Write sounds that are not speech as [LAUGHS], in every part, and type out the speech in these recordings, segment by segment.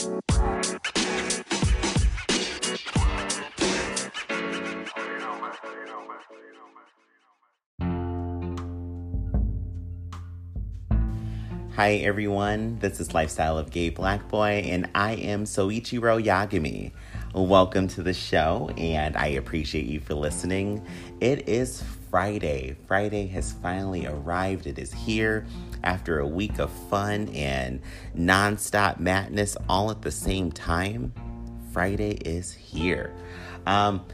Hi everyone, this is Lifestyle of Gay Black Boy, and I am Soichiro Yagami. Welcome to the show, and I appreciate you for listening. It is Friday. Friday has finally arrived. It is here after a week of fun and nonstop madness all at the same time. Friday is here. Um,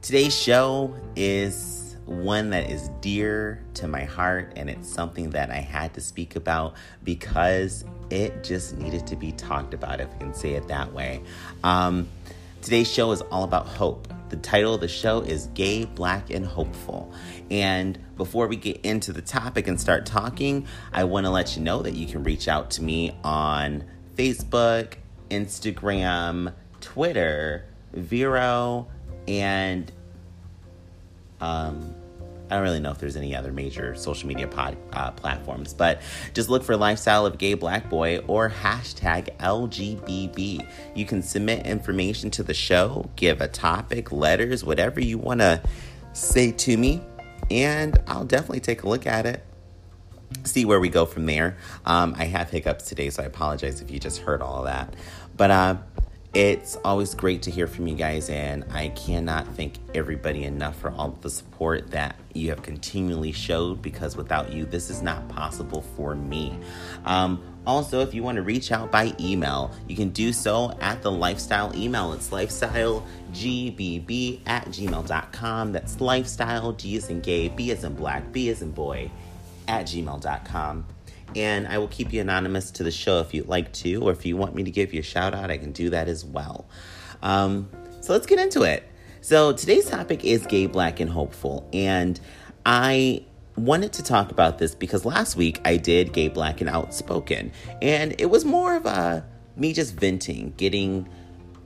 today's show is one that is dear to my heart, and it's something that I had to speak about because it just needed to be talked about, if I can say it that way. Um, today's show is all about hope. The title of the show is Gay, Black, and Hopeful. And before we get into the topic and start talking, I want to let you know that you can reach out to me on Facebook, Instagram, Twitter, Vero, and um, I don't really know if there's any other major social media pod, uh, platforms, but just look for Lifestyle of Gay Black Boy or hashtag LGBB. You can submit information to the show, give a topic, letters, whatever you want to say to me, and I'll definitely take a look at it. See where we go from there. Um, I have hiccups today, so I apologize if you just heard all that. But uh, it's always great to hear from you guys, and I cannot thank everybody enough for all the support that you have continually showed because without you, this is not possible for me. Um, also, if you want to reach out by email, you can do so at the lifestyle email. It's lifestylegbb at gmail.com. That's lifestyle, G is in gay, B is in black, B is in boy, at gmail.com and I will keep you anonymous to the show if you'd like to, or if you want me to give you a shout out, I can do that as well. Um, so let's get into it. So today's topic is gay, black, and hopeful, and I wanted to talk about this because last week I did gay, black, and outspoken, and it was more of a me just venting, getting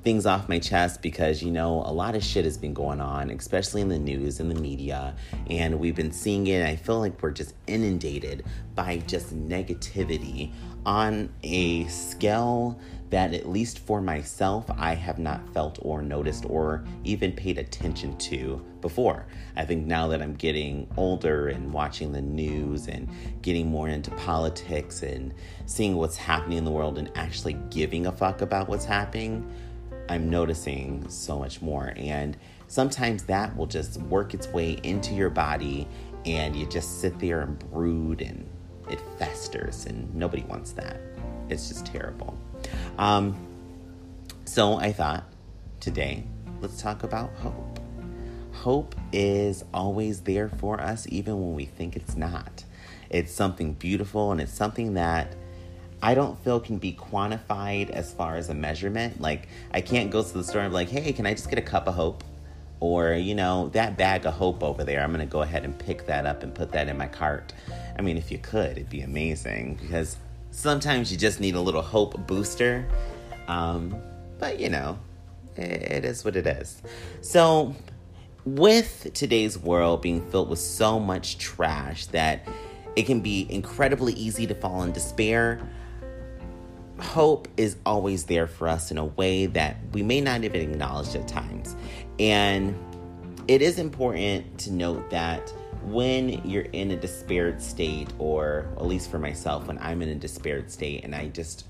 things off my chest because you know a lot of shit has been going on especially in the news and the media. And we've been seeing it. I feel like we're just inundated by just negativity on a scale that at least for myself i have not felt or noticed or even paid attention to before. I think now that i'm getting older and watching the news and getting more into politics and seeing what's happening in the world and actually giving a fuck about what's happening I'm noticing so much more. And sometimes that will just work its way into your body and you just sit there and brood and it festers and nobody wants that. It's just terrible. Um, so I thought today, let's talk about hope. Hope is always there for us, even when we think it's not. It's something beautiful and it's something that I don't feel can be quantified as far as a measurement. Like, I can't go to the store and be like, hey, can I just get a cup of hope? Or, you know, that bag of hope over there, I'm to go ahead and pick that up and put that in my cart. I mean, if you could, it'd be amazing because sometimes you just need a little hope booster. Um, but, you know, it is what it is. So, with today's world being filled with so much trash that it can be incredibly easy to fall in despair hope is always there for us in a way that we may not even acknowledge at times. And it is important to note that when you're in a despaired state, or at least for myself, when I'm in a despaired state and I just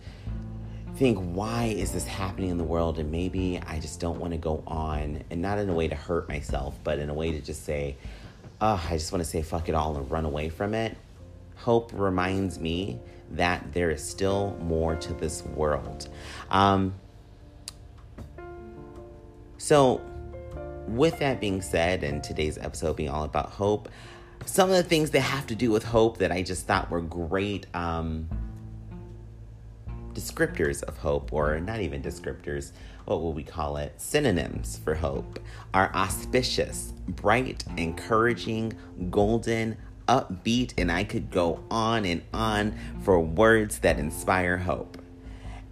think, why is this happening in the world? And maybe I just don't want to go on, and not in a way to hurt myself, but in a way to just say, oh, I just want to say fuck it all and run away from it. Hope reminds me that there is still more to this world. Um, so, with that being said, and today's episode being all about hope, some of the things that have to do with hope that I just thought were great um, descriptors of hope, or not even descriptors, what will we call it? Synonyms for hope are auspicious, bright, encouraging, golden, upbeat, and I could go on and on for words that inspire hope.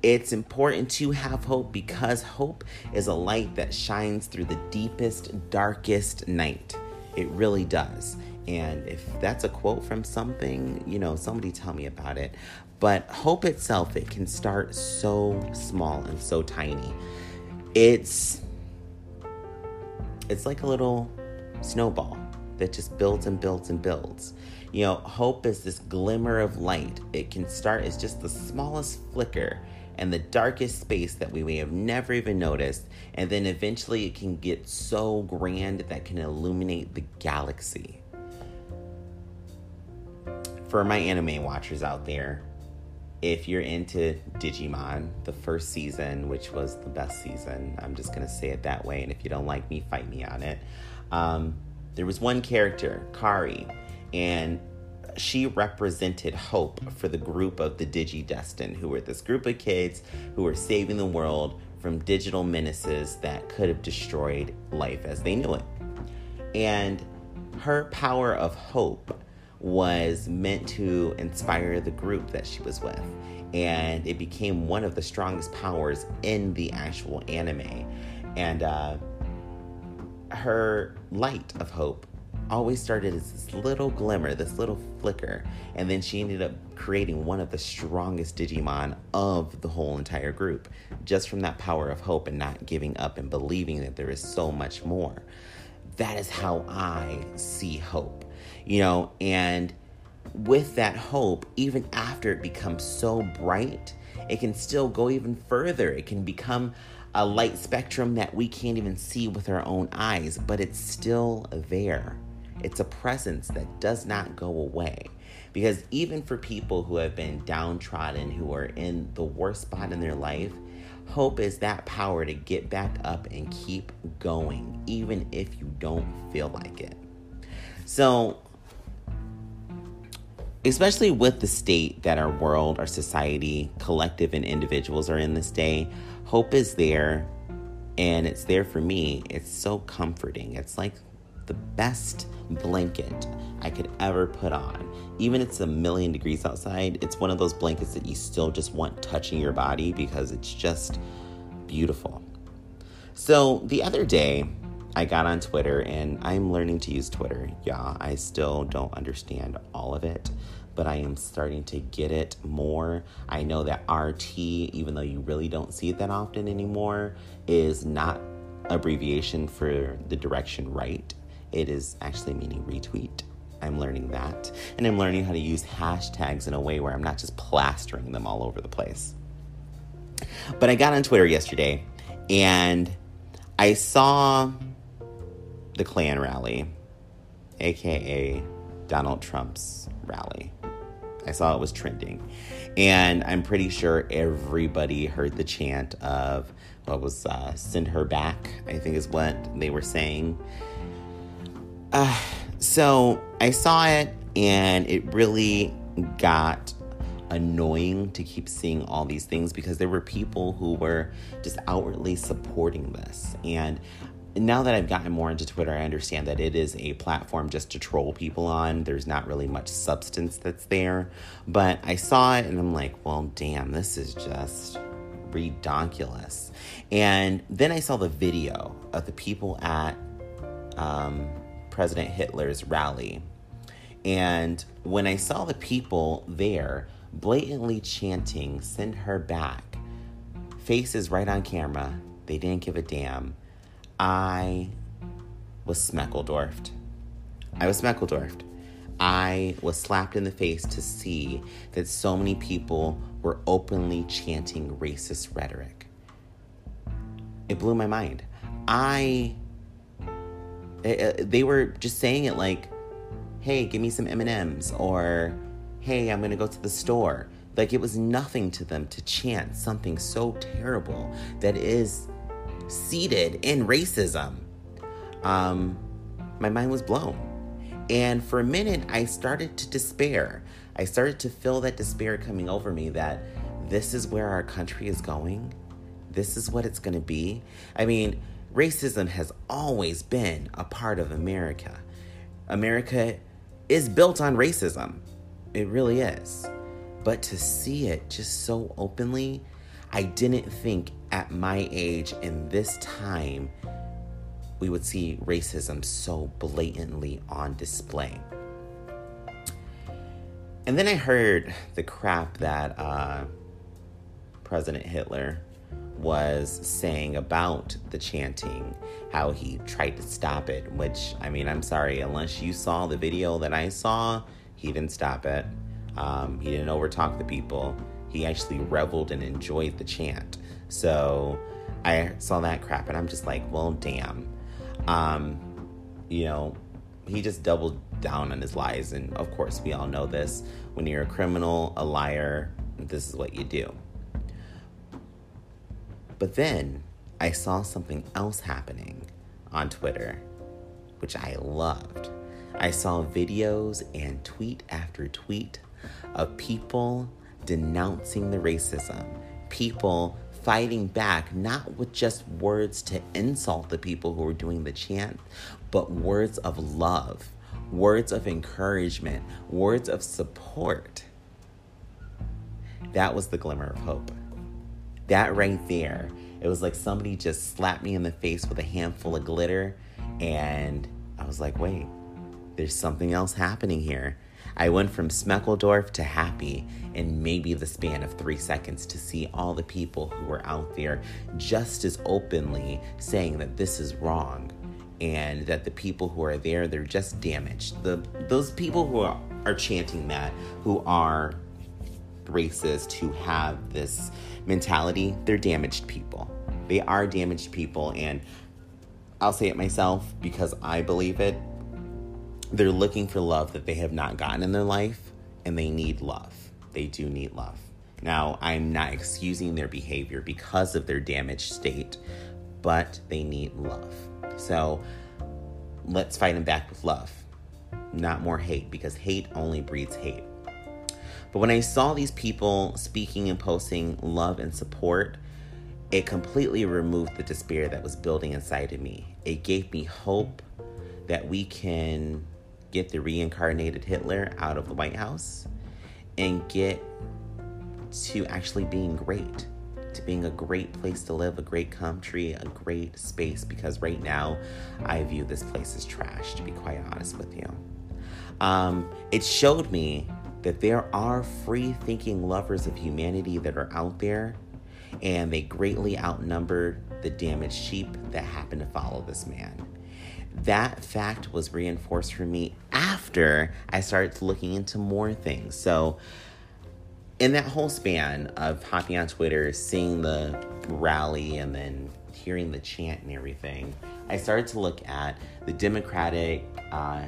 It's important to have hope because hope is a light that shines through the deepest, darkest night. It really does. And if that's a quote from something, you know, somebody tell me about it. But hope itself, it can start so small and so tiny. It's it's like a little snowball that just builds and builds and builds. You know, hope is this glimmer of light. It can start as just the smallest flicker and the darkest space that we may have never even noticed, and then eventually it can get so grand that can illuminate the galaxy. For my anime watchers out there, if you're into Digimon, the first season, which was the best season, I'm just gonna say it that way, and if you don't like me, fight me on it. Um, there was one character, Kari, and she represented hope for the group of the Digidestined, who were this group of kids who were saving the world from digital menaces that could have destroyed life as they knew it. And her power of hope was meant to inspire the group that she was with. And it became one of the strongest powers in the actual anime. And uh, her light of hope always started as this little glimmer, this little flicker, and then she ended up creating one of the strongest Digimon of the whole entire group, just from that power of hope and not giving up and believing that there is so much more. That is how I see hope, you know, and with that hope, even after it becomes so bright, it can still go even further. It can become a light spectrum that we can't even see with our own eyes, but it's still there. It's a presence that does not go away. Because even for people who have been downtrodden, who are in the worst spot in their life, hope is that power to get back up and keep going, even if you don't feel like it. So, especially with the state that our world, our society, collective, and individuals are in this day, hope is there and it's there for me. It's so comforting. It's like the best blanket I could ever put on. Even if it's a million degrees outside, it's one of those blankets that you still just want touching your body because it's just beautiful. So the other day, I got on Twitter and I'm learning to use Twitter. Yeah, I still don't understand all of it, but I am starting to get it more. I know that RT, even though you really don't see it that often anymore, is not abbreviation for the direction right. It is actually meaning retweet. I'm learning that. And I'm learning how to use hashtags in a way where I'm not just plastering them all over the place. But I got on Twitter yesterday and I saw the Klan rally, aka Donald Trump's rally. I saw it was trending. And I'm pretty sure everybody heard the chant of what was uh, send her back, I think is what they were saying. Uh, so I saw it and it really got annoying to keep seeing all these things because there were people who were just outwardly supporting this. And now that I've gotten more into Twitter, I understand that it is a platform just to troll people on. There's not really much substance that's there. But I saw it and I'm like, well, damn, this is just redonkulous. And then I saw the video of the people at um, President Hitler's rally. And when I saw the people there blatantly chanting, send her back, faces right on camera, they didn't give a damn. I was smeckledorfed. I was smeckledorfed. I was slapped in the face to see that so many people were openly chanting racist rhetoric. It blew my mind. I uh, they were just saying it like, "Hey, give me some M&Ms," or "Hey, I'm going to go to the store." Like it was nothing to them to chant something so terrible that is seated in racism. Um, my mind was blown. And for a minute, I started to despair. I started to feel that despair coming over me that this is where our country is going. This is what it's going to be. I mean, racism has always been a part of America. America is built on racism. It really is. But to see it just so openly, I didn't think at my age in this time we would see racism so blatantly on display. And then I heard the crap that uh, President Hitler was saying about the chanting, how he tried to stop it, which, I mean, I'm sorry, unless you saw the video that I saw, he didn't stop it. Um, he didn't overtalk the people. He actually reveled and enjoyed the chant. So I saw that crap and I'm just like, well, damn. Um, you know, he just doubled down on his lies. And of course, we all know this. When you're a criminal, a liar, this is what you do. But then I saw something else happening on Twitter, which I loved. I saw videos and tweet after tweet of people denouncing the racism, people fighting back, not with just words to insult the people who were doing the chant, but words of love, words of encouragement, words of support. That was the glimmer of hope. That right there, it was like somebody just slapped me in the face with a handful of glitter, and I was like, wait, there's something else happening here. I went from Smeckledorf to happy in maybe the span of three seconds to see all the people who were out there just as openly saying that this is wrong and that the people who are there they're just damaged the those people who are, are chanting that who are racist who have this mentality, they're damaged people. They are damaged people, and I'll say it myself because I believe it. They're looking for love that they have not gotten in their life, and they need love. They do need love. Now, I'm not excusing their behavior because of their damaged state, but they need love. So let's fight them back with love, not more hate, because hate only breeds hate. But when I saw these people speaking and posting love and support, it completely removed the despair that was building inside of me. It gave me hope that we can get the reincarnated Hitler out of the White House and get to actually being great, to being a great place to live, a great country, a great space. Because right now, I view this place as trash, to be quite honest with you. Um, it showed me that there are free thinking lovers of humanity that are out there, and they greatly outnumber the damaged sheep that happen to follow this man. That fact was reinforced for me after I started looking into more things. So, in that whole span of hopping on Twitter, seeing the rally, and then hearing the chant and everything, I started to look at the Democratic uh,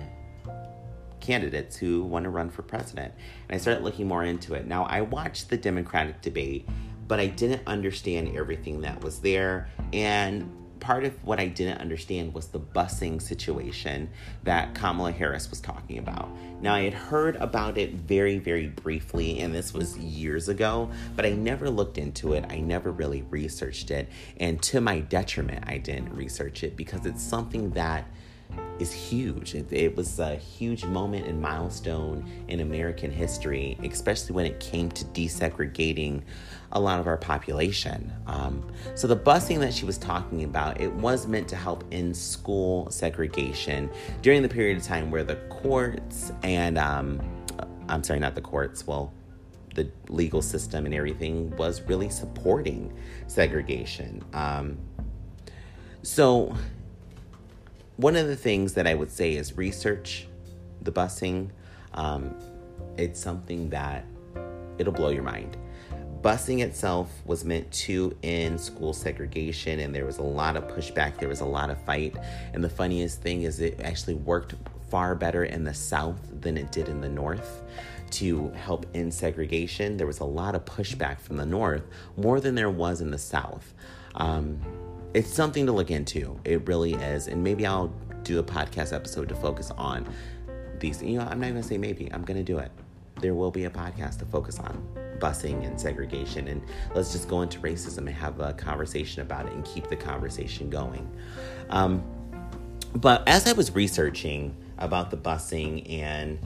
candidates who want to run for president. And I started looking more into it. Now, I watched the Democratic debate, but I didn't understand everything that was there. And part of what I didn't understand was the busing situation that Kamala Harris was talking about. Now, I had heard about it very, very briefly, and this was years ago, but I never looked into it. I never really researched it. And to my detriment, I didn't research it because it's something that is huge. It, it, was a huge moment and milestone in American history, especially when it came to desegregating a lot of our population. Um, so the busing that she was talking about, it was meant to help in school segregation during the period of time where the courts and um, I'm sorry, not the courts. Well, the legal system and everything was really supporting segregation. Um, so one of the things that I would say is research the busing. Um, it's something that it'll blow your mind. Busing itself was meant to end school segregation, and there was a lot of pushback. There was a lot of fight. And the funniest thing is, it actually worked far better in the South than it did in the North to help end segregation. There was a lot of pushback from the North, more than there was in the South. Um, it's something to look into. It really is. And maybe I'll do a podcast episode to focus on these. You know, I'm not even gonna say maybe, I'm gonna do it. There will be a podcast to focus on busing and segregation. And let's just go into racism and have a conversation about it and keep the conversation going. Um, but as I was researching about the busing and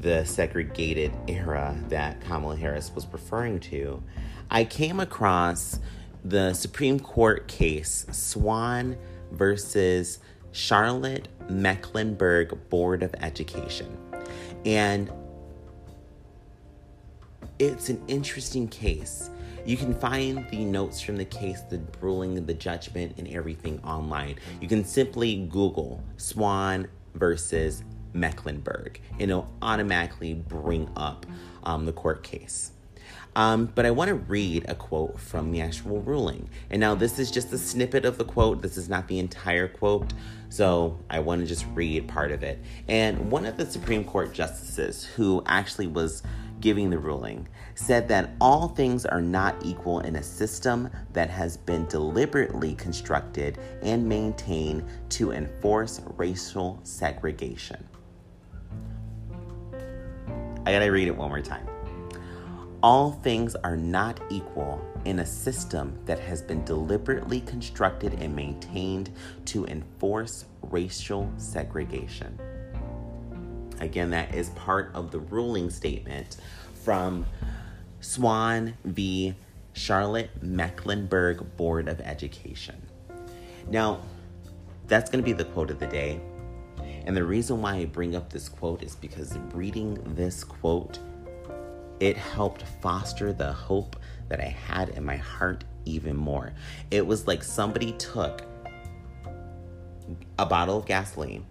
the segregated era that Kamala Harris was referring to, I came across the Supreme Court case Swann versus Charlotte Mecklenburg Board of Education. And it's an interesting case. You can find the notes from the case, the ruling, the judgment, and everything online. You can simply Google Swann versus Mecklenburg, and it'll automatically bring up um, the court case. Um, but I want to read a quote from the actual ruling. And now, this is just a snippet of the quote. This is not the entire quote. So I want to just read part of it. And one of the Supreme Court justices who actually was giving the ruling said that all things are not equal in a system that has been deliberately constructed and maintained to enforce racial segregation. I gotta read it one more time. All things are not equal in a system that has been deliberately constructed and maintained to enforce racial segregation. Again, that is part of the ruling statement from Swann v. Charlotte Mecklenburg Board of Education. Now, that's going to be the quote of the day. And the reason why I bring up this quote is because reading this quote it helped foster the hope that I had in my heart even more. It was like somebody took a bottle of gasoline,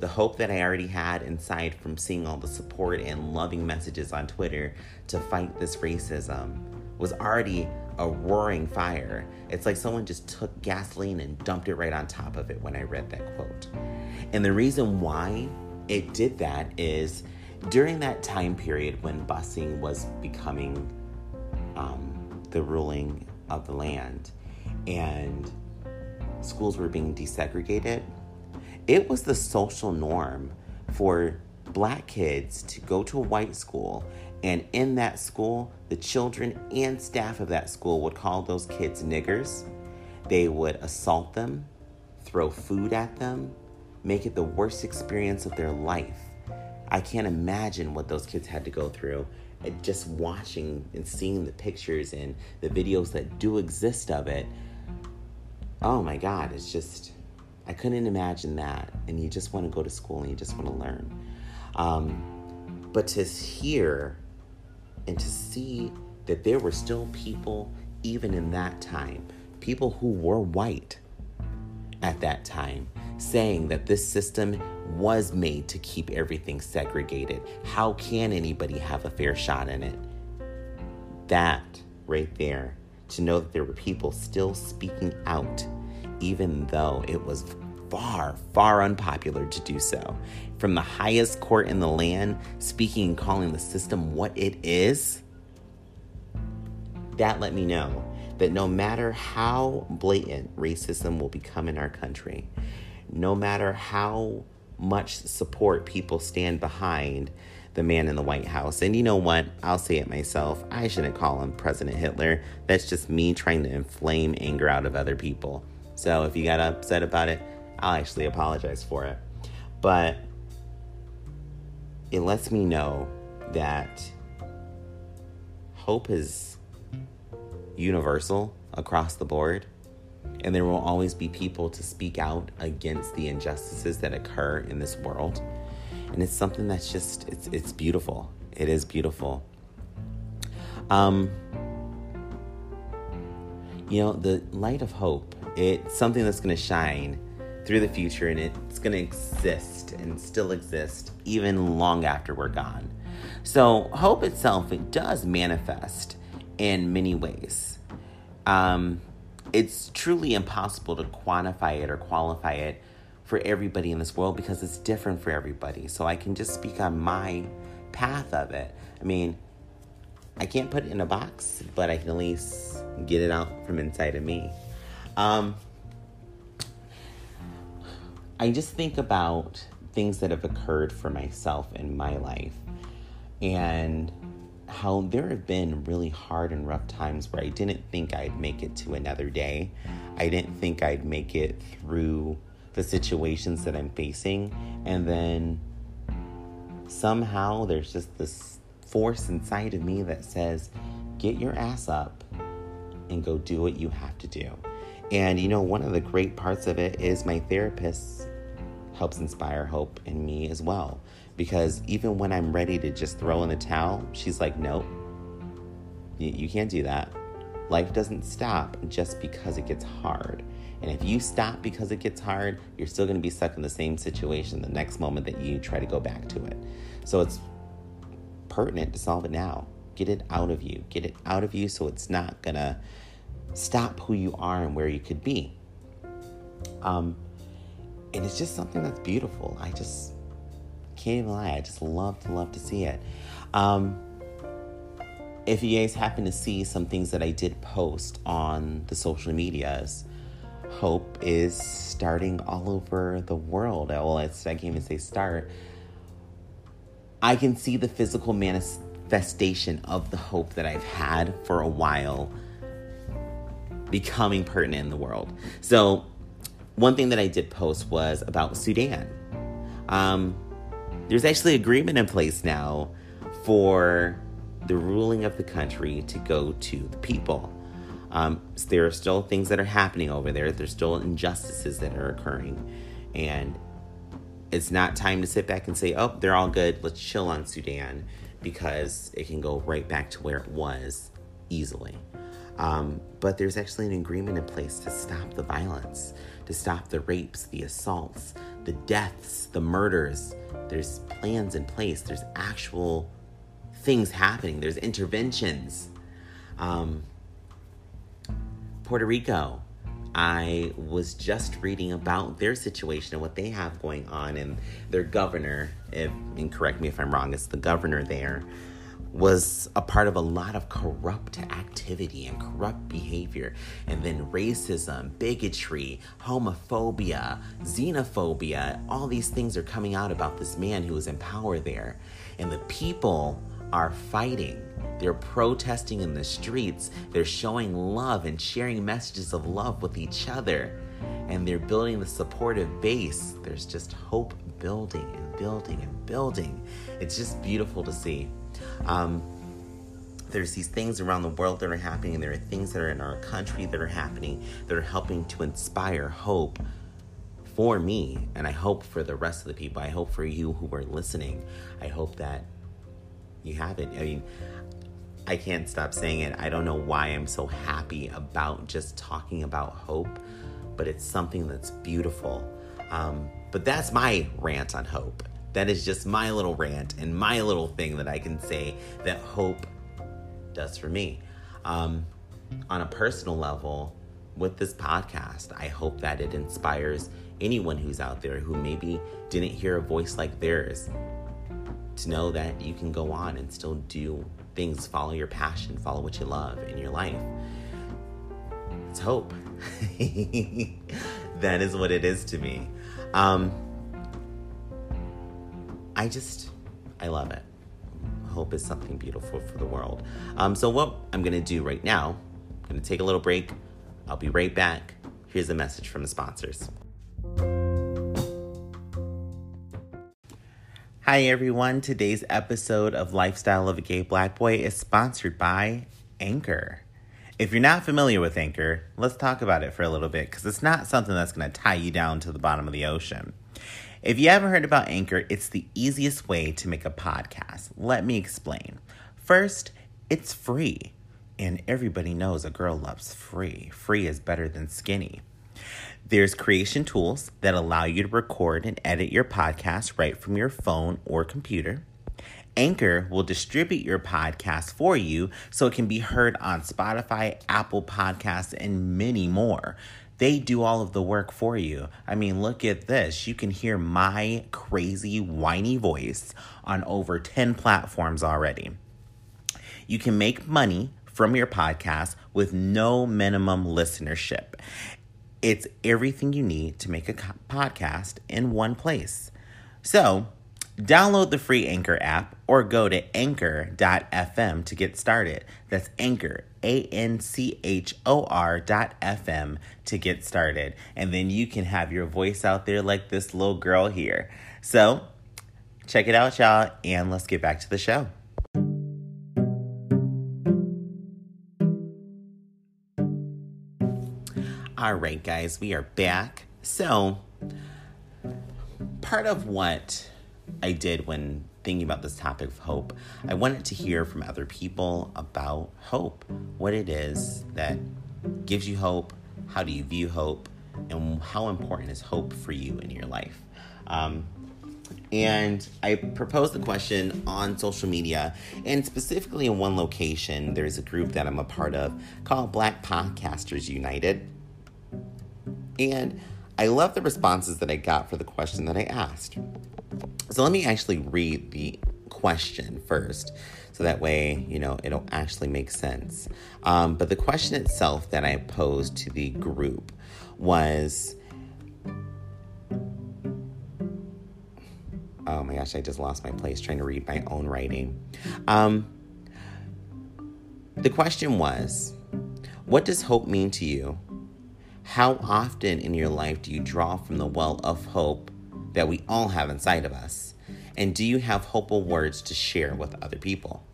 the hope that I already had inside from seeing all the support and loving messages on Twitter to fight this racism was already a roaring fire. It's like someone just took gasoline and dumped it right on top of it when I read that quote. And the reason why it did that is during that time period when busing was becoming um, the ruling of the land and schools were being desegregated, it was the social norm for black kids to go to a white school. And in that school, the children and staff of that school would call those kids niggers. They would assault them, throw food at them, make it the worst experience of their life. I can't imagine what those kids had to go through. And just watching and seeing the pictures and the videos that do exist of it, oh my God, it's just, I couldn't imagine that. And you just want to go to school and you just want to learn. Um, but to hear and to see that there were still people, even in that time, people who were white at that time, saying that this system was made to keep everything segregated. How can anybody have a fair shot in it? That right there, to know that there were people still speaking out, even though it was far, far unpopular to do so. From the highest court in the land, speaking and calling the system what it is, that let me know that no matter how blatant racism will become in our country, no matter how much support people stand behind the man in the White House. And you know what? I'll say it myself. I shouldn't call him President Hitler. That's just me trying to inflame anger out of other people. So if you got upset about it, I'll actually apologize for it. But it lets me know that hope is universal across the board and there will always be people to speak out against the injustices that occur in this world. And it's something that's just it's it's beautiful. It is beautiful. Um you know, the light of hope, it's something that's going to shine through the future and it's going to exist and still exist even long after we're gone. So, hope itself, it does manifest in many ways. Um, it's truly impossible to quantify it or qualify it for everybody in this world because it's different for everybody. So I can just speak on my path of it. I mean, I can't put it in a box, but I can at least get it out from inside of me. Um, I just think about things that have occurred for myself in my life and how there have been really hard and rough times where I didn't think I'd make it to another day. I didn't think I'd make it through the situations that I'm facing. And then somehow there's just this force inside of me that says, get your ass up and go do what you have to do. And you know, one of the great parts of it is my therapist helps inspire hope in me as well because even when I'm ready to just throw in the towel, she's like, nope, You, can't do that. Life doesn't stop just because it gets hard. And if you stop because it gets hard, you're still going to be stuck in the same situation the next moment that you try to go back to it. So it's pertinent to solve it now. Get it out of you. Get it out of you so it's not going to stop who you are and where you could be. Um, and it's just something that's beautiful. I just can't even lie. I just love to love to see it. Um, if you guys happen to see some things that I did post on the social medias, hope is starting all over the world. Well, I can't even say start. I can see the physical manifestation of the hope that I've had for a while becoming pertinent in the world. So, one thing that I did post was about Sudan. Um, there's actually agreement in place now for the ruling of the country to go to the people. Um, so there are still things that are happening over there. There's still injustices that are occurring. And it's not time to sit back and say, oh, they're all good. Let's chill on Sudan because it can go right back to where it was easily. Um, but there's actually an agreement in place to stop the violence, to stop the rapes, the assaults, the deaths, the murders. There's plans in place. There's actual things happening. There's interventions. Um, Puerto Rico, I was just reading about their situation and what they have going on, and their governor, if, and correct me if I'm wrong, it's the governor there, was a part of a lot of corrupt activity and corrupt behavior. And then racism, bigotry, homophobia, xenophobia, all these things are coming out about this man who is in power there. And the people are fighting. They're protesting in the streets. They're showing love and sharing messages of love with each other. And they're building the supportive base. There's just hope building and building and building. It's just beautiful to see. Um, there's these things around the world that are happening, there are things that are in our country that are happening that are helping to inspire hope for me, and I hope for the rest of the people. I hope for you who are listening. I hope that you have it. I mean, I can't stop saying it. I don't know why I'm so happy about just talking about hope, but it's something that's beautiful. Um, but that's my rant on hope. That is just my little rant and my little thing that I can say that hope does for me. Um, on a personal level, with this podcast, I hope that it inspires anyone who's out there who maybe didn't hear a voice like theirs to know that you can go on and still do things, follow your passion, follow what you love in your life. It's hope. [LAUGHS] that is what it is to me. Um, I just, I love it. Hope is something beautiful for the world. Um, so, what I'm going to do right now, I'm going to take a little break. I'll be right back. Here's a message from the sponsors. Hi, everyone. Today's episode of Lifestyle of a Gay Black Boy is sponsored by Anchor. If you're not familiar with Anchor, let's talk about it for a little bit because it's not something that's going to tie you down to the bottom of the ocean. If you haven't heard about Anchor, it's the easiest way to make a podcast. Let me explain. First, it's free. And everybody knows a girl loves free. Free is better than skinny. There's creation tools that allow you to record and edit your podcast right from your phone or computer. Anchor will distribute your podcast for you so it can be heard on Spotify, Apple Podcasts, and many more. They do all of the work for you. I mean, look at this. You can hear my crazy, whiny voice on over 10 platforms already. You can make money from your podcast with no minimum listenership. It's everything you need to make a podcast in one place. So, download the free Anchor app or go to anchor.fm to get started. That's Anchor, A N C H O R dot FM to get started. And then you can have your voice out there like this little girl here. So, check it out, y'all, and let's get back to the show. All right, guys, we are back. So, part of what I did when thinking about this topic of hope, I wanted to hear from other people about hope, what it is that gives you hope, how do you view hope, and how important is hope for you in your life. Um, and I proposed the question on social media, and specifically in one location, there's a group that I'm a part of called Black Podcasters United. And I love the responses that I got for the question that I asked. So let me actually read the question first, so that way, you know, it'll actually make sense. Um, but the question itself that I posed to the group was oh my gosh, I just lost my place trying to read my own writing. Um, the question was, what does hope mean to you? How often in your life do you draw from the well of hope that we all have inside of us? And do you have hopeful words to share with other people?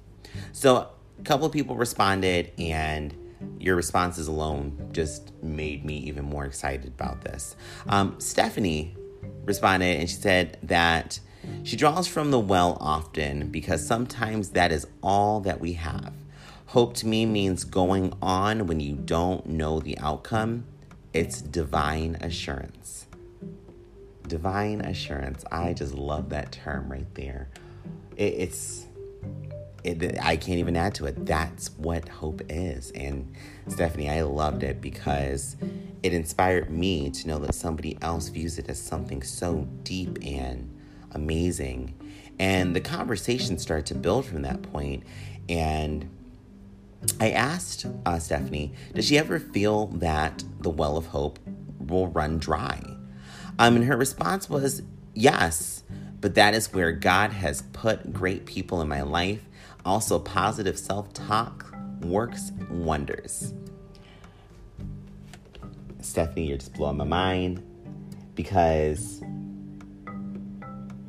So, a couple of people responded, and your responses alone just made me even more excited about this. Um, Stephanie responded, and she said that she draws from the well often because sometimes that is all that we have. Hope to me means going on when you don't know the outcome. It's divine assurance. Divine assurance. I just love that term right there. It, it's, it, I can't even add to it. That's what hope is. And Stephanie, I loved it because it inspired me to know that somebody else views it as something so deep and amazing. And the conversation started to build from that point. And I asked uh, Stephanie, does she ever feel that the well of hope will run dry? Um, and her response was yes, but that is where God has put great people in my life. Also, positive self talk works wonders. Stephanie, you're just blowing my mind because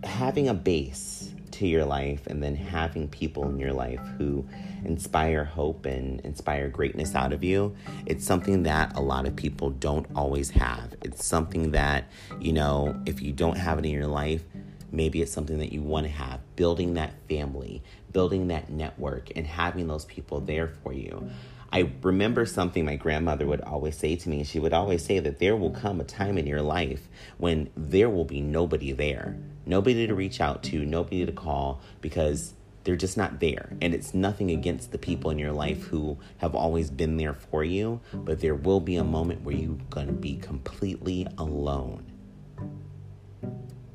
having a base to your life and then having people in your life who inspire hope and inspire greatness out of you, it's something that a lot of people don't always have. It's something that, you know, if you don't have it in your life, maybe it's something that you want to have. Building that family, building that network, and having those people there for you. I remember something my grandmother would always say to me. She would always say that there will come a time in your life when there will be nobody there, nobody to reach out to, nobody to call because they're just not there. And it's nothing against the people in your life who have always been there for you, but there will be a moment where you're going to be completely alone.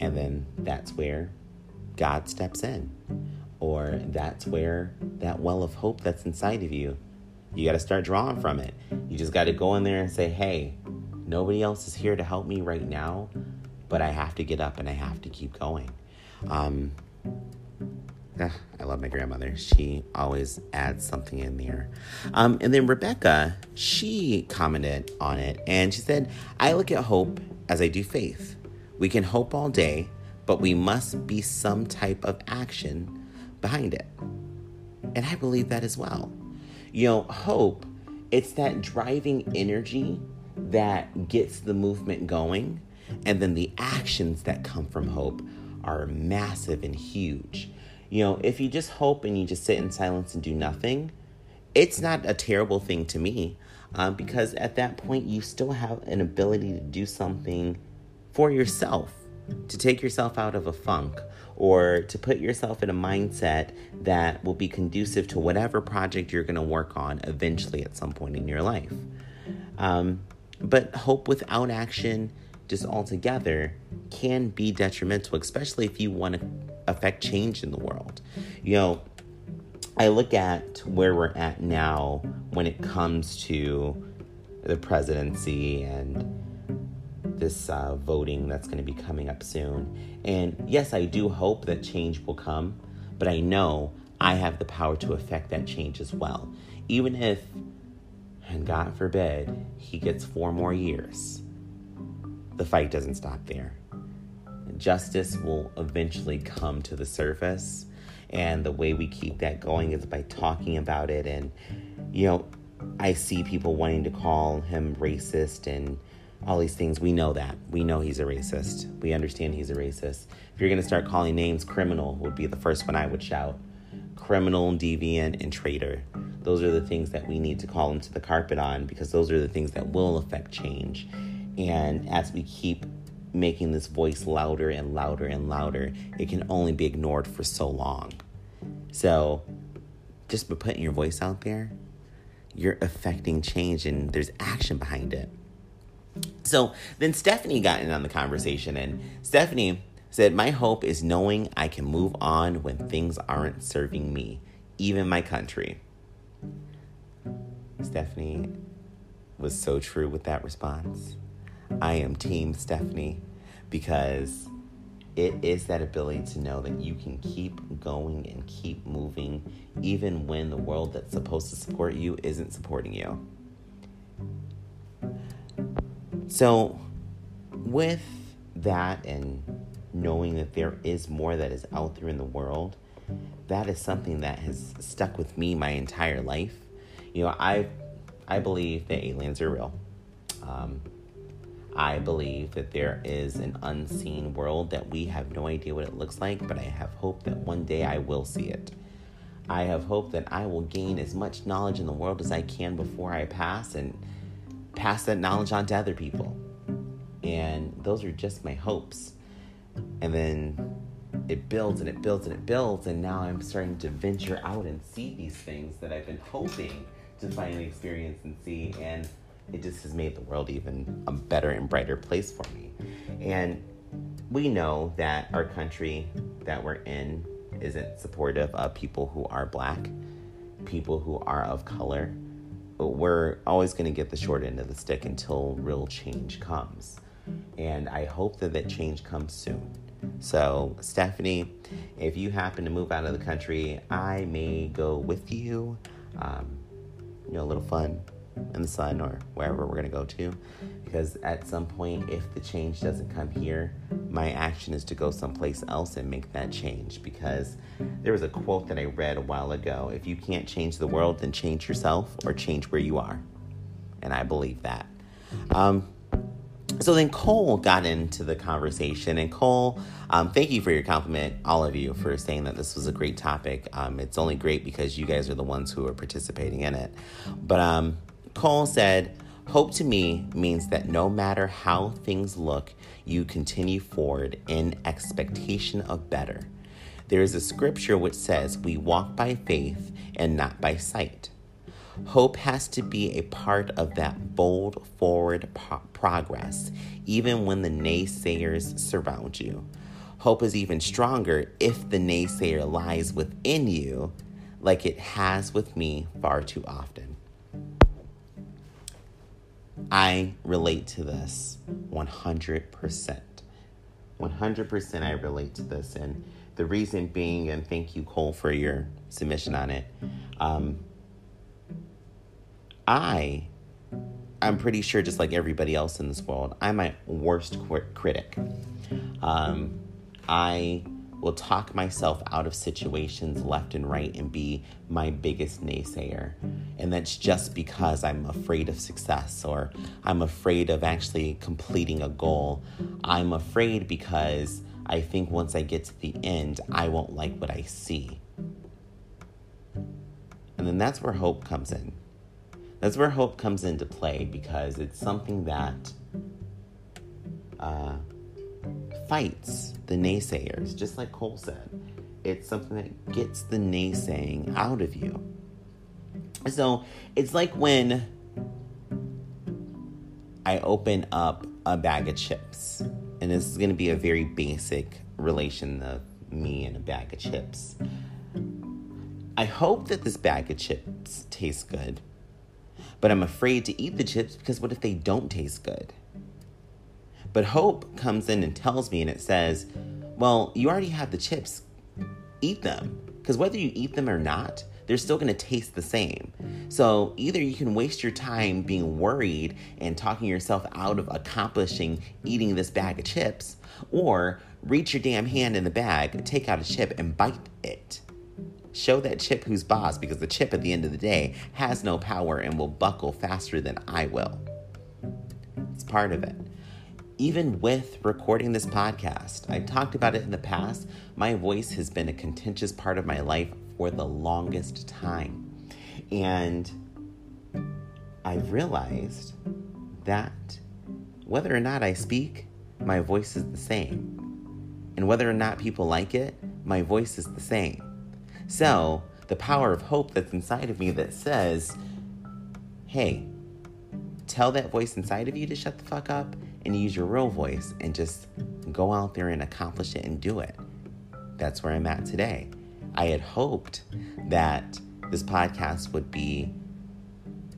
And then that's where God steps in, or that's where that well of hope that's inside of you you got to start drawing from it. You just got to go in there and say, hey, nobody else is here to help me right now, but I have to get up and I have to keep going. Um, I love my grandmother. She always adds something in there. Um, and then Rebecca, she commented on it and she said, I look at hope as I do faith. We can hope all day, but we must be some type of action behind it. And I believe that as well. You know, hope, it's that driving energy that gets the movement going. And then the actions that come from hope are massive and huge. You know, if you just hope and you just sit in silence and do nothing, it's not a terrible thing to me uh, because at that point you still have an ability to do something for yourself, to take yourself out of a funk or to put yourself in a mindset that will be conducive to whatever project you're going to work on eventually at some point in your life. Um, but hope without action, just altogether, can be detrimental, especially if you want to affect change in the world. You know, I look at where we're at now when it comes to the presidency and this uh, voting that's going to be coming up soon. And yes, I do hope that change will come, but I know I have the power to affect that change as well. Even if, and God forbid, he gets four more years, the fight doesn't stop there. Justice will eventually come to the surface. And the way we keep that going is by talking about it. And, you know, I see people wanting to call him racist and all these things. We know that. We know he's a racist. We understand he's a racist. If you're going to start calling names, criminal would be the first one I would shout. Criminal, deviant, and traitor. Those are the things that we need to call him to the carpet on because those are the things that will affect change. And as we keep making this voice louder and louder and louder, it can only be ignored for so long. So, just by putting your voice out there, you're affecting change and there's action behind it. So then Stephanie got in on the conversation, and Stephanie said, My hope is knowing I can move on when things aren't serving me, even my country. Stephanie was so true with that response. I am Team Stephanie because it is that ability to know that you can keep going and keep moving even when the world that's supposed to support you isn't supporting you. So, with that and knowing that there is more that is out there in the world, that is something that has stuck with me my entire life. You know, I I believe that aliens are real. Um, I believe that there is an unseen world that we have no idea what it looks like, but I have hope that one day I will see it. I have hope that I will gain as much knowledge in the world as I can before I pass and pass that knowledge on to other people. And those are just my hopes. And then it builds and it builds and it builds. And now I'm starting to venture out and see these things that I've been hoping to finally experience and see. And it just has made the world even a better and brighter place for me. And we know that our country that we're in isn't supportive of people who are black, people who are of color But we're always going to get the short end of the stick until real change comes. And I hope that that change comes soon. So, Stephanie, if you happen to move out of the country, I may go with you. Um, you know, a little fun in the sun or wherever we're going to go to. Because at some point, if the change doesn't come here, my action is to go someplace else and make that change. Because there was a quote that I read a while ago if you can't change the world, then change yourself or change where you are. And I believe that. Um, so then Cole got into the conversation, and Cole, um, thank you for your compliment, all of you, for saying that this was a great topic. Um, it's only great because you guys are the ones who are participating in it. But um, Cole said, Hope to me means that no matter how things look, you continue forward in expectation of better. There is a scripture which says, We walk by faith and not by sight. Hope has to be a part of that bold forward progress, even when the naysayers surround you. Hope is even stronger if the naysayer lies within you, like it has with me far too often. I relate to this 100%. 100% I relate to this. And the reason being, and thank you, Cole, for your submission on it. Um, I, I'm pretty sure, just like everybody else in this world, I'm my worst critic. Um, I will talk myself out of situations left and right and be my biggest naysayer. And that's just because I'm afraid of success or I'm afraid of actually completing a goal. I'm afraid because I think once I get to the end, I won't like what I see. And then that's where hope comes in. That's where hope comes into play because it's something that uh, fights the naysayers, just like Cole said. It's something that gets the naysaying out of you. So it's like when I open up a bag of chips, and this is going to be a very basic relation of me and a bag of chips. I hope that this bag of chips tastes good, but I'm afraid to eat the chips because what if they don't taste good? But hope comes in and tells me, and it says, Well, you already have the chips, eat them. Because whether you eat them or not, they're still going to taste the same. So either you can waste your time being worried and talking yourself out of accomplishing eating this bag of chips, or reach your damn hand in the bag, take out a chip, and bite it. Show that chip who's boss because the chip at the end of the day has no power and will buckle faster than I will. It's part of it. Even with recording this podcast, I talked about it in the past. My voice has been a contentious part of my life for the longest time. And I've realized that whether or not I speak, my voice is the same. And whether or not people like it, my voice is the same. So, the power of hope that's inside of me that says, hey, tell that voice inside of you to shut the fuck up and use your real voice and just go out there and accomplish it and do it. That's where I'm at today. I had hoped that this podcast would be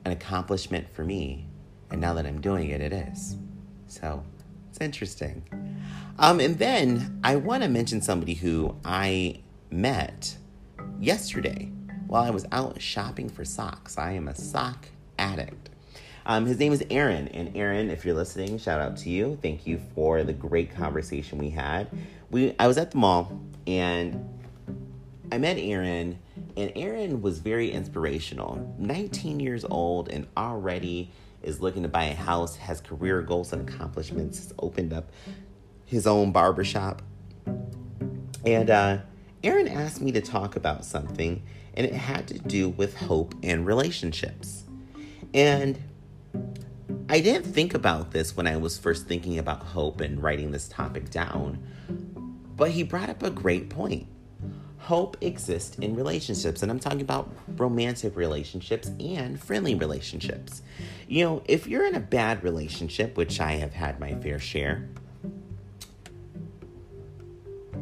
an accomplishment for me, and now that I'm doing it, it is. So it's interesting. Um, and then I want to mention somebody who I met yesterday while I was out shopping for socks. I am a sock addict. Um, his name is Aaron. And Aaron, if you're listening, shout out to you. Thank you for the great conversation we had. We I was at the mall and I met Aaron, and Aaron was very inspirational. 19 years old and already is looking to buy a house, has career goals and accomplishments, has opened up his own barbershop. And uh, Aaron asked me to talk about something, and it had to do with hope and relationships. And I didn't think about this when I was first thinking about hope and writing this topic down, but he brought up a great point. Hope exists in relationships, and I'm talking about romantic relationships and friendly relationships. You know, if you're in a bad relationship, which I have had my fair share,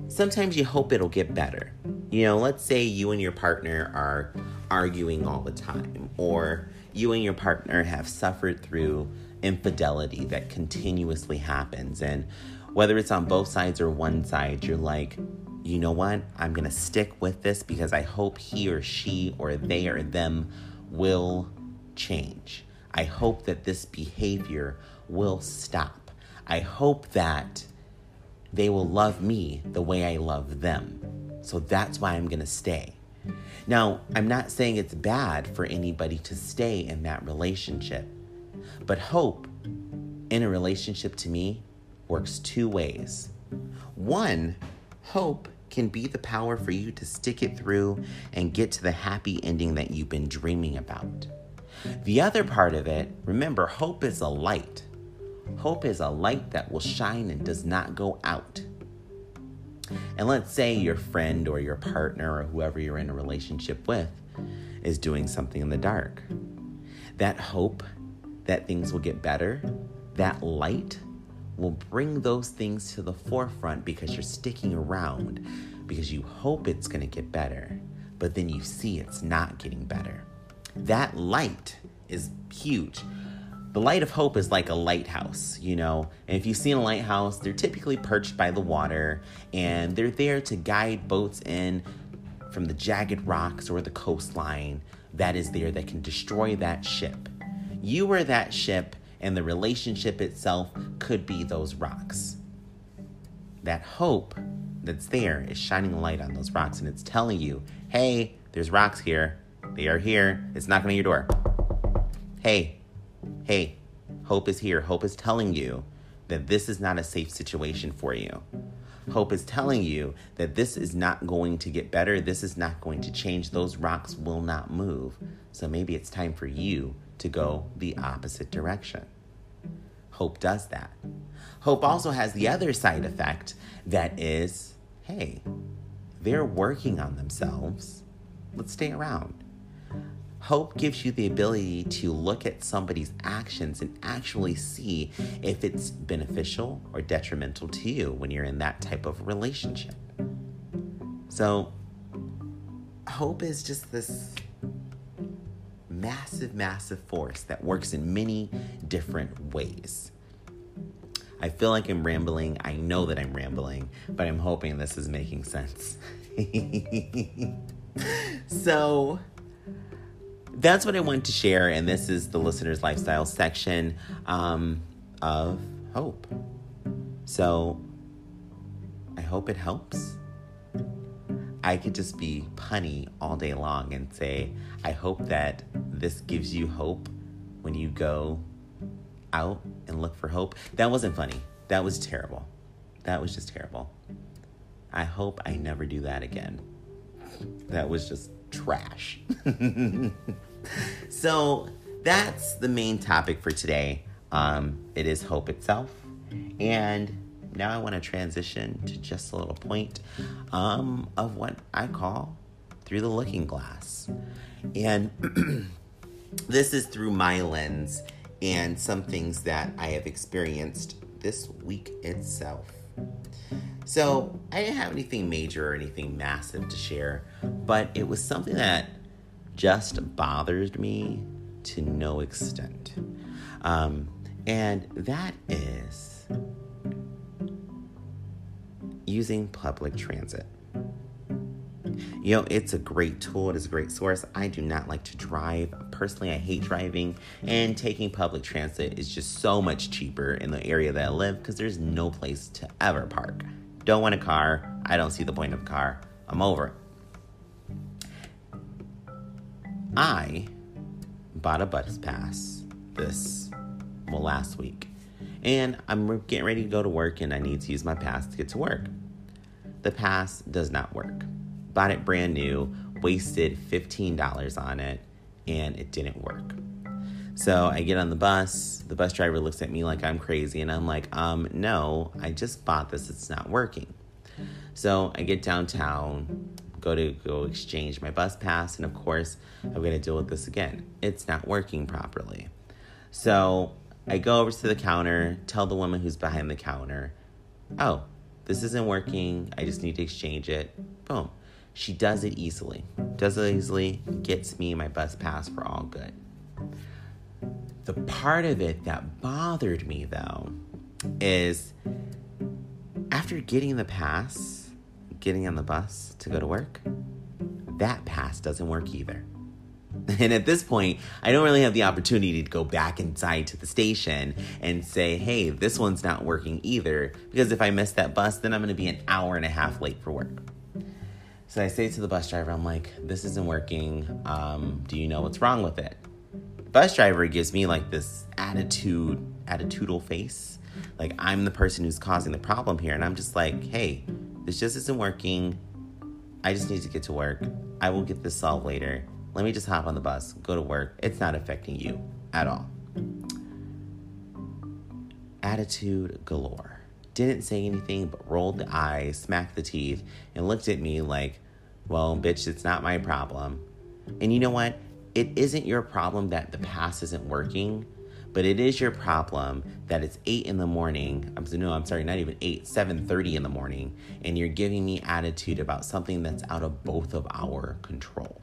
sometimes you hope it'll get better. You know, let's say you and your partner are arguing all the time, or you and your partner have suffered through infidelity that continuously happens. And whether it's on both sides or one side, you're like, you know what? I'm going to stick with this because I hope he or she or they or them will change. I hope that this behavior will stop. I hope that they will love me the way I love them. So that's why I'm going to stay. Now, I'm not saying it's bad for anybody to stay in that relationship, but hope in a relationship to me works two ways. One, hope can be the power for you to stick it through and get to the happy ending that you've been dreaming about. The other part of it, remember, hope is a light. Hope is a light that will shine and does not go out. And let's say your friend or your partner or whoever you're in a relationship with is doing something in the dark. That hope that things will get better, that light will bring those things to the forefront because you're sticking around, because you hope it's going to get better, but then you see it's not getting better. That light is huge. The light of hope is like a lighthouse, you know. And if you've seen a lighthouse, they're typically perched by the water and they're there to guide boats in from the jagged rocks or the coastline that is there that can destroy that ship. You are that ship and the relationship itself could be those rocks. That hope that's there is shining a light on those rocks and it's telling you, hey, there's rocks here. They are here. It's knocking on your door. Hey, hey, hope is here. Hope is telling you that this is not a safe situation for you. Hope is telling you that this is not going to get better. This is not going to change. Those rocks will not move. So maybe it's time for you to go the opposite direction. Hope does that. Hope also has the other side effect that is hey, they're working on themselves. Let's stay around. Hope gives you the ability to look at somebody's actions and actually see if it's beneficial or detrimental to you when you're in that type of relationship. So, hope is just this massive, massive force that works in many different ways. I feel like I'm rambling. I know that I'm rambling, but I'm hoping this is making sense. [LAUGHS] so, that's what I want to share, and this is the listener's lifestyle section um, of hope. So, I hope it helps. I could just be punny all day long and say, I hope that this gives you hope when you go out and look for hope. That wasn't funny. That was terrible. That was just terrible. I hope I never do that again. That was just trash. [LAUGHS] so that's the main topic for today. Um, it is hope itself. And now I want to transition to just a little point um, of what I call through the looking glass. And [CLEARS THROAT] this is through my lens and some things that I have experienced this week itself. So, I didn't have anything major or anything massive to share, but it was something that just bothered me to no extent. Um, and that is using public transit. You know, it's a great tool, it is a great source. I do not like to drive. Personally, I hate driving, and taking public transit is just so much cheaper in the area that I live because there's no place to ever park. Don't want a car. I don't see the point of a car. I'm over it. I bought a bus pass this, well, last week. And I'm getting ready to go to work and I need to use my pass to get to work. The pass does not work. Bought it brand new, wasted $15 on it, and it didn't work. So I get on the bus. The bus driver looks at me like I'm crazy, and I'm like, um, no, I just bought this. It's not working. So I get downtown, go to go exchange my bus pass, and of course, I'm going to deal with this again. It's not working properly. So I go over to the counter, tell the woman who's behind the counter, oh, this isn't working. I just need to exchange it. Boom. She does it easily. Does it easily, gets me my bus pass for all good. The part of it that bothered me though is after getting the pass, getting on the bus to go to work, that pass doesn't work either. [LAUGHS] And at this point, I don't really have the opportunity to go back inside to the station and say, hey, this one's not working either. Because if I miss that bus, then I'm going to be an hour and a half late for work. So I say to the bus driver, I'm like, this isn't working. Um, do you know what's wrong with it? Bus driver gives me like this attitude, attitudinal face. Like I'm the person who's causing the problem here. And I'm just like, hey, this just isn't working. I just need to get to work. I will get this solved later. Let me just hop on the bus, go to work. It's not affecting you at all. Attitude galore. Didn't say anything but rolled the eyes, smacked the teeth, and looked at me like, well, bitch, it's not my problem. And you know what? It isn't your problem that the pass isn't working, but it is your problem that it's 8 in the morning. I'm no, I'm sorry, not even 8, 7:30 in the morning, and you're giving me attitude about something that's out of both of our control.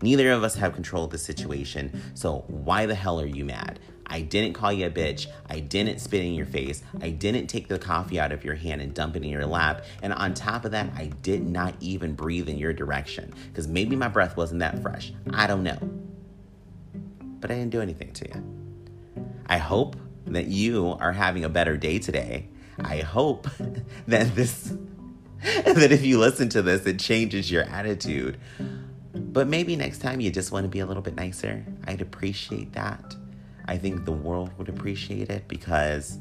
Neither of us have control of the situation, so why the hell are you mad? I didn't call you a bitch. I didn't spit in your face. I didn't take the coffee out of your hand and dump it in your lap. And on top of that, I did not even breathe in your direction because maybe my breath wasn't that fresh. I don't know. But I didn't do anything to you. I hope that you are having a better day today. I hope [LAUGHS] that this [LAUGHS] that if you listen to this it changes your attitude. But maybe next time you just want to be a little bit nicer. I'd appreciate that. I think the world would appreciate it because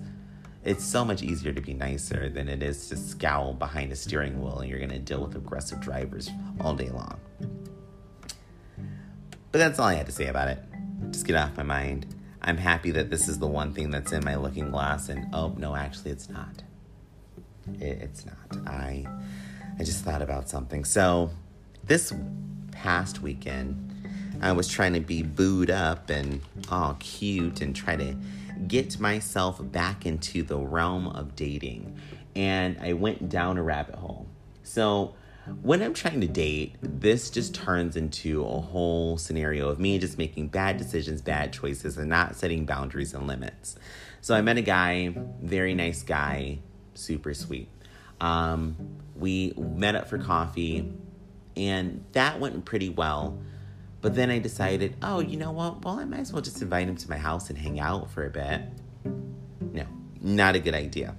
it's so much easier to be nicer than it is to scowl behind a steering wheel and you're going to deal with aggressive drivers all day long. But that's all I had to say about it. Just get off my mind. I'm happy that this is the one thing that's in my looking glass and oh no, actually it's not. It's not. I I just thought about something. So, this past weekend, I was trying to be booed up and all cute and try to get myself back into the realm of dating. And I went down a rabbit hole. So, when I'm trying to date, this just turns into a whole scenario of me just making bad decisions, bad choices, and not setting boundaries and limits. So I met a guy, very nice guy, super sweet. Um, we met up for coffee, and that went pretty well. But then I mm-hmm. decided, oh, you know what? Well, I might as well just invite him to my house and hang out for a bit. No, not a good idea.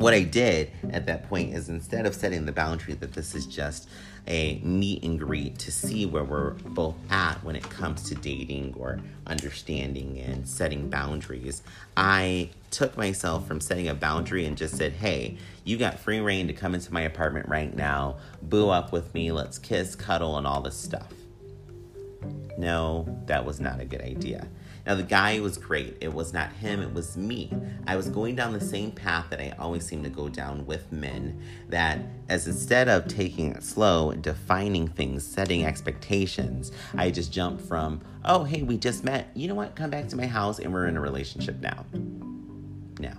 what I did at that point is instead of setting the boundary that this is just a meet and greet to see where we're both at when it comes to dating or understanding and setting boundaries, I took myself from setting a boundary and just said, hey, you got free rein to come into my apartment right now, boo up with me, let's kiss, cuddle, and all this stuff. No, that was not a good idea. Now, the guy was great. It was not him, it was me. I was going down the same path that I always seem to go down with men. That as instead of taking it slow, defining things, setting expectations, I just jump from, oh, hey, we just met. You know what? Come back to my house and we're in a relationship now. No.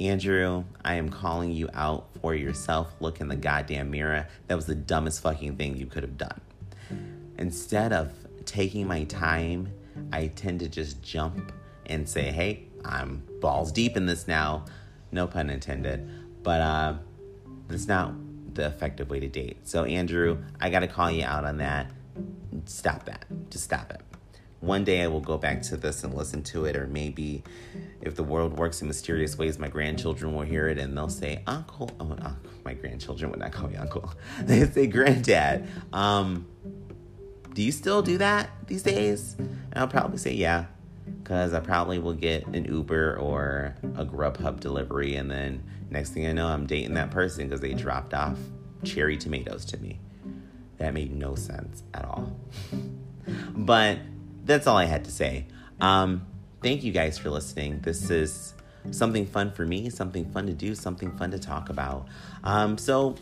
Andrew, I am calling you out for yourself. Look in the goddamn mirror. That was the dumbest fucking thing you could have done. Instead of taking my time I tend to just jump and say, hey, I'm balls deep in this now. No pun intended. But uh, that's not the effective way to date. So, Andrew, I got to call you out on that. Stop that. Just stop it. One day I will go back to this and listen to it, or maybe if the world works in mysterious ways, my grandchildren will hear it and they'll say, Uncle. Oh, my grandchildren would not call me Uncle. [LAUGHS] They say Granddad. Um, do you still do that these days? And I'll probably say yeah, because I probably will get an Uber or a Grubhub delivery, and then next thing I know, I'm dating that person because they dropped off cherry tomatoes to me. That made no sense at all. [LAUGHS] but that's all I had to say. Um, thank you guys for listening. This is something fun for me, something fun to do, something fun to talk about. Um, so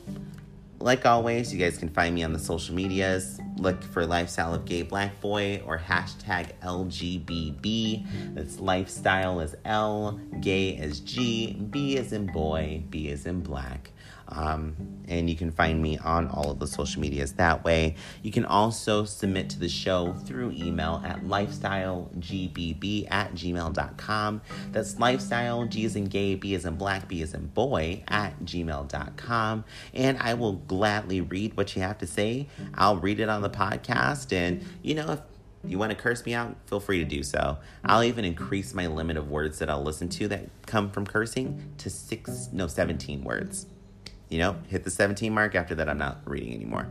like always, you guys can find me on the social medias. Look for Lifestyle of Gay Black Boy or hashtag LGBB. That's lifestyle as L, gay as G, B as in boy, B as in black. Um, and you can find me on all of the social medias that way. You can also submit to the show through email at lifestylegbb at gmail.com. That's lifestyle, G is in gay, B is in black, B is in boy at gmail.com. And I will gladly read what you have to say. I'll read it on the podcast. And, you know, if you want to curse me out, feel free to do so. I'll even increase my limit of words that I'll listen to that come from cursing to six, no, 17 words you know, hit the 17 mark. After that, I'm not reading anymore.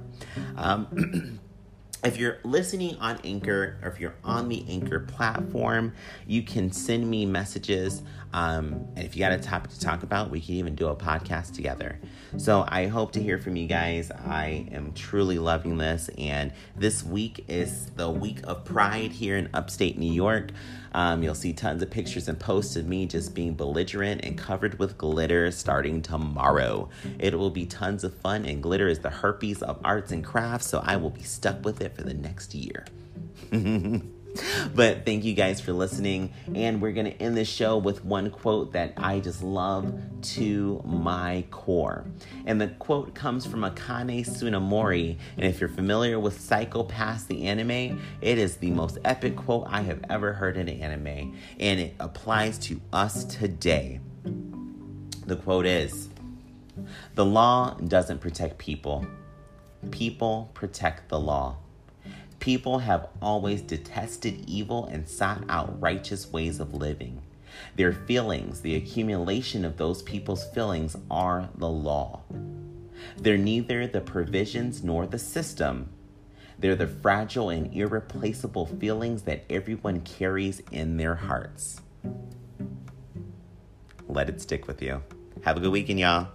Um, [CLEARS THROAT] if you're listening on Anchor or if you're on the Anchor platform, you can send me messages. Um, and if you got a topic to talk about, we can even do a podcast together. So I hope to hear from you guys. I am truly loving this. And this week is the week of Pride here in upstate New York. Um, you'll see tons of pictures and posts of me just being belligerent and covered with glitter starting tomorrow. It will be tons of fun, and glitter is the herpes of arts and crafts, so I will be stuck with it for the next year. [LAUGHS] but thank you guys for listening. And we're going to end this show with one quote that I just love to my core. And the quote comes from Akane Tsunemori. And if you're familiar with Psycho-Pass the anime, it is the most epic quote I have ever heard in an anime. And it applies to us today. The quote is The law doesn't protect people, people protect the law. People have always detested evil and sought out righteous ways of living. Their feelings, the accumulation of those people's feelings, are the law. They're neither the provisions nor the system. They're the fragile and irreplaceable feelings that everyone carries in their hearts. Let it stick with you. Have a good weekend, y'all.